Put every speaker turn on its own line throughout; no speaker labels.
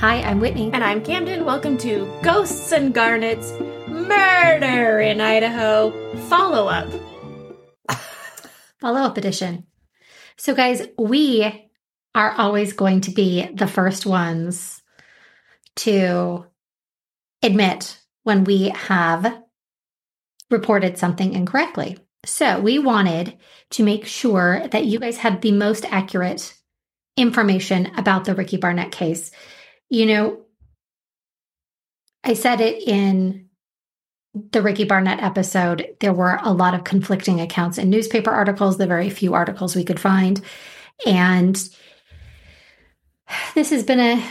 Hi, I'm Whitney.
And I'm Camden. Welcome to Ghosts and Garnets Murder in Idaho follow up.
follow up edition. So, guys, we are always going to be the first ones to admit when we have reported something incorrectly. So, we wanted to make sure that you guys had the most accurate information about the Ricky Barnett case. You know, I said it in the Ricky Barnett episode. There were a lot of conflicting accounts in newspaper articles, the very few articles we could find. And this has been a,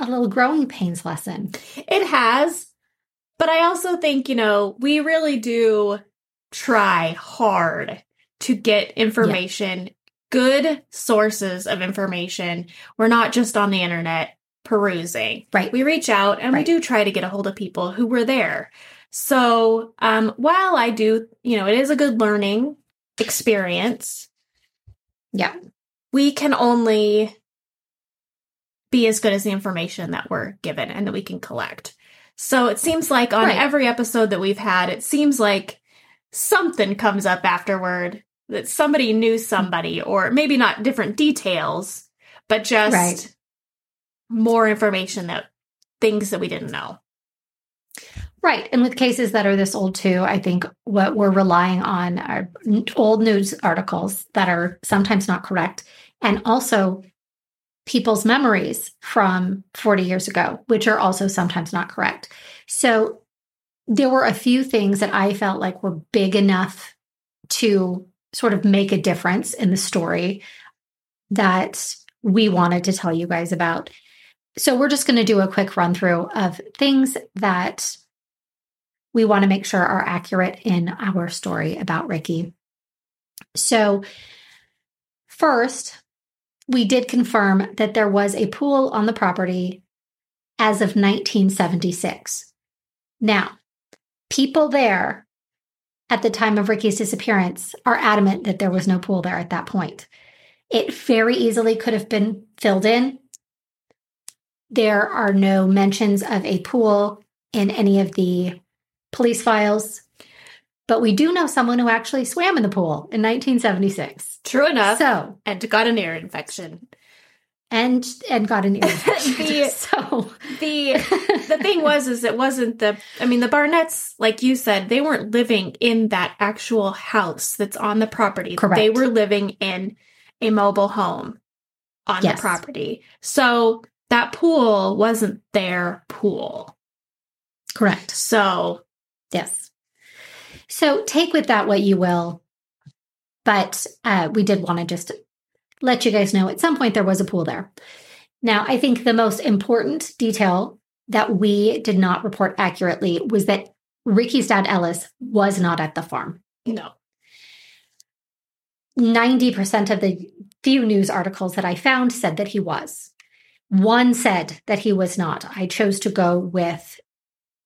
a little growing pains lesson.
It has. But I also think, you know, we really do try hard to get information, yeah. good sources of information. We're not just on the internet perusing.
Right.
We reach out and right. we do try to get a hold of people who were there. So, um, while I do, you know, it is a good learning experience.
Yeah.
We can only be as good as the information that we're given and that we can collect. So it seems like on right. every episode that we've had, it seems like something comes up afterward that somebody knew somebody, or maybe not different details, but just right. More information that things that we didn't know.
Right. And with cases that are this old too, I think what we're relying on are old news articles that are sometimes not correct and also people's memories from 40 years ago, which are also sometimes not correct. So there were a few things that I felt like were big enough to sort of make a difference in the story that we wanted to tell you guys about. So we're just going to do a quick run through of things that we want to make sure are accurate in our story about Ricky. So, first, we did confirm that there was a pool on the property as of 1976. Now, people there at the time of Ricky's disappearance are adamant that there was no pool there at that point. It very easily could have been filled in. There are no mentions of a pool in any of the police files. But we do know someone who actually swam in the pool in 1976.
True enough.
So,
and got an ear infection.
And and got an ear infection.
the, so the the thing was is it wasn't the I mean the Barnetts, like you said, they weren't living in that actual house that's on the property.
Correct.
They were living in a mobile home on yes. the property. So that pool wasn't their pool.
Correct.
So
Yes. So take with that what you will. But uh, we did want to just let you guys know at some point there was a pool there. Now, I think the most important detail that we did not report accurately was that Ricky's dad, Ellis, was not at the farm.
No.
90% of the few news articles that I found said that he was. One said that he was not. I chose to go with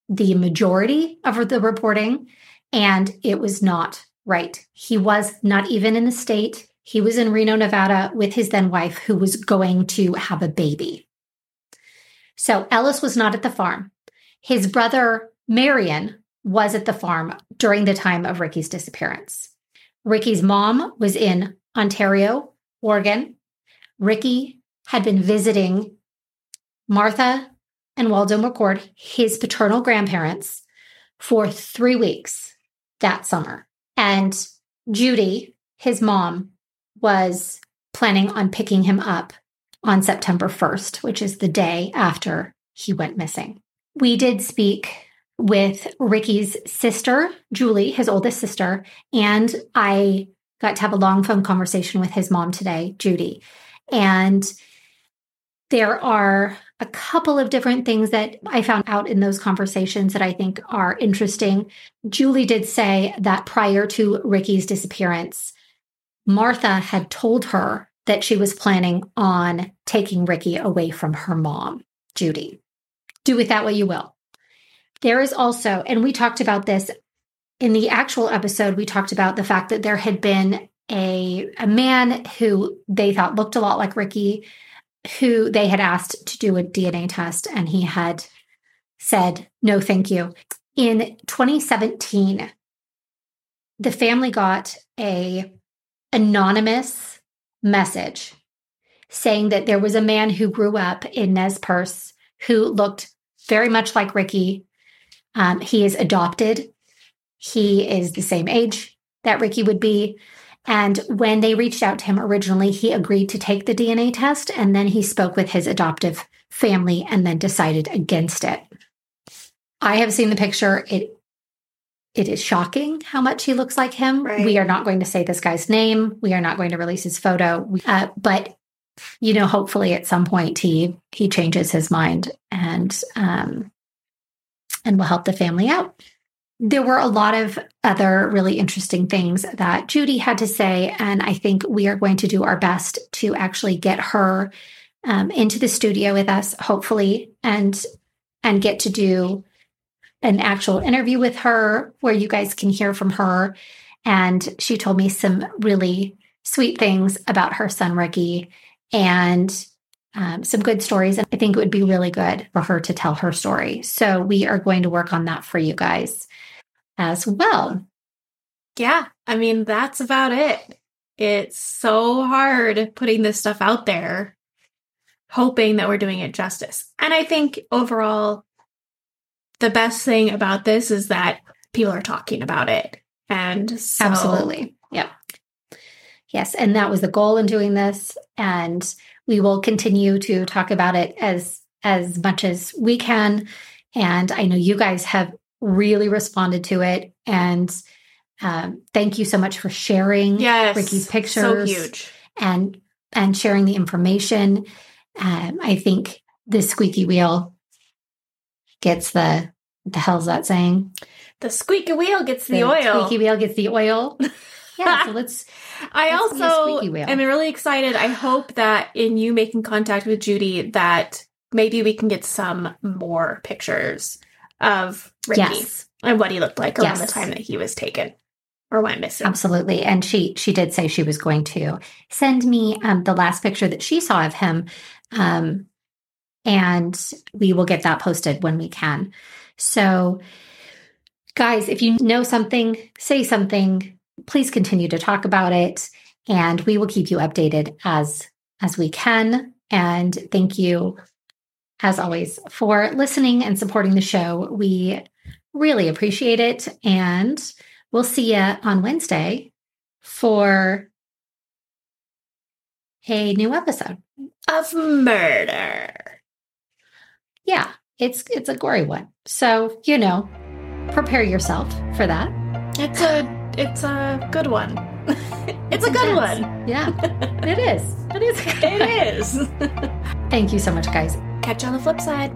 the majority of the reporting, and it was not right. He was not even in the state. He was in Reno, Nevada with his then wife, who was going to have a baby. So Ellis was not at the farm. His brother, Marion, was at the farm during the time of Ricky's disappearance. Ricky's mom was in Ontario, Oregon. Ricky had been visiting Martha and Waldo McCord, his paternal grandparents, for three weeks that summer. And Judy, his mom, was planning on picking him up on September 1st, which is the day after he went missing. We did speak with Ricky's sister, Julie, his oldest sister, and I got to have a long phone conversation with his mom today, Judy. And there are a couple of different things that I found out in those conversations that I think are interesting. Julie did say that prior to Ricky's disappearance, Martha had told her that she was planning on taking Ricky away from her mom, Judy. Do with that what you will. There is also, and we talked about this in the actual episode, we talked about the fact that there had been a, a man who they thought looked a lot like Ricky who they had asked to do a DNA test, and he had said, no, thank you. In 2017, the family got a anonymous message saying that there was a man who grew up in Nez Perce who looked very much like Ricky. Um, he is adopted. He is the same age that Ricky would be. And when they reached out to him originally, he agreed to take the DNA test and then he spoke with his adoptive family and then decided against it. I have seen the picture. It it is shocking how much he looks like him. Right. We are not going to say this guy's name. We are not going to release his photo. Uh, but you know, hopefully at some point he he changes his mind and um, and will help the family out. There were a lot of other really interesting things that Judy had to say, and I think we are going to do our best to actually get her um, into the studio with us, hopefully, and and get to do an actual interview with her where you guys can hear from her. And she told me some really sweet things about her son Ricky and um, some good stories. And I think it would be really good for her to tell her story. So we are going to work on that for you guys as well.
Yeah. I mean, that's about it. It's so hard putting this stuff out there, hoping that we're doing it justice. And I think overall, the best thing about this is that people are talking about it. And so,
absolutely. Yep. Yes. And that was the goal in doing this. And we will continue to talk about it as as much as we can. And I know you guys have really responded to it. And um, thank you so much for sharing
yes,
Ricky's pictures.
So huge.
And and sharing the information. Um, I think the squeaky wheel gets the the hell's that saying?
The squeaky wheel gets the, oil. the oil.
Squeaky wheel gets the oil. yeah, so let's
I also am really excited. I hope that in you making contact with Judy, that maybe we can get some more pictures of Ricky yes. and what he looked like around yes. the time that he was taken or went missing.
Absolutely, and she she did say she was going to send me um, the last picture that she saw of him, um, and we will get that posted when we can. So, guys, if you know something, say something please continue to talk about it and we will keep you updated as as we can. And thank you as always for listening and supporting the show. We really appreciate it and we'll see you on wednesday for a new episode
of murder.
Yeah it's it's a gory one. So you know prepare yourself for that.
It's a it's a good one. it's, a good one.
Yeah, it is. It is.
it is.
Thank you so much, guys.
Catch you on the flip side.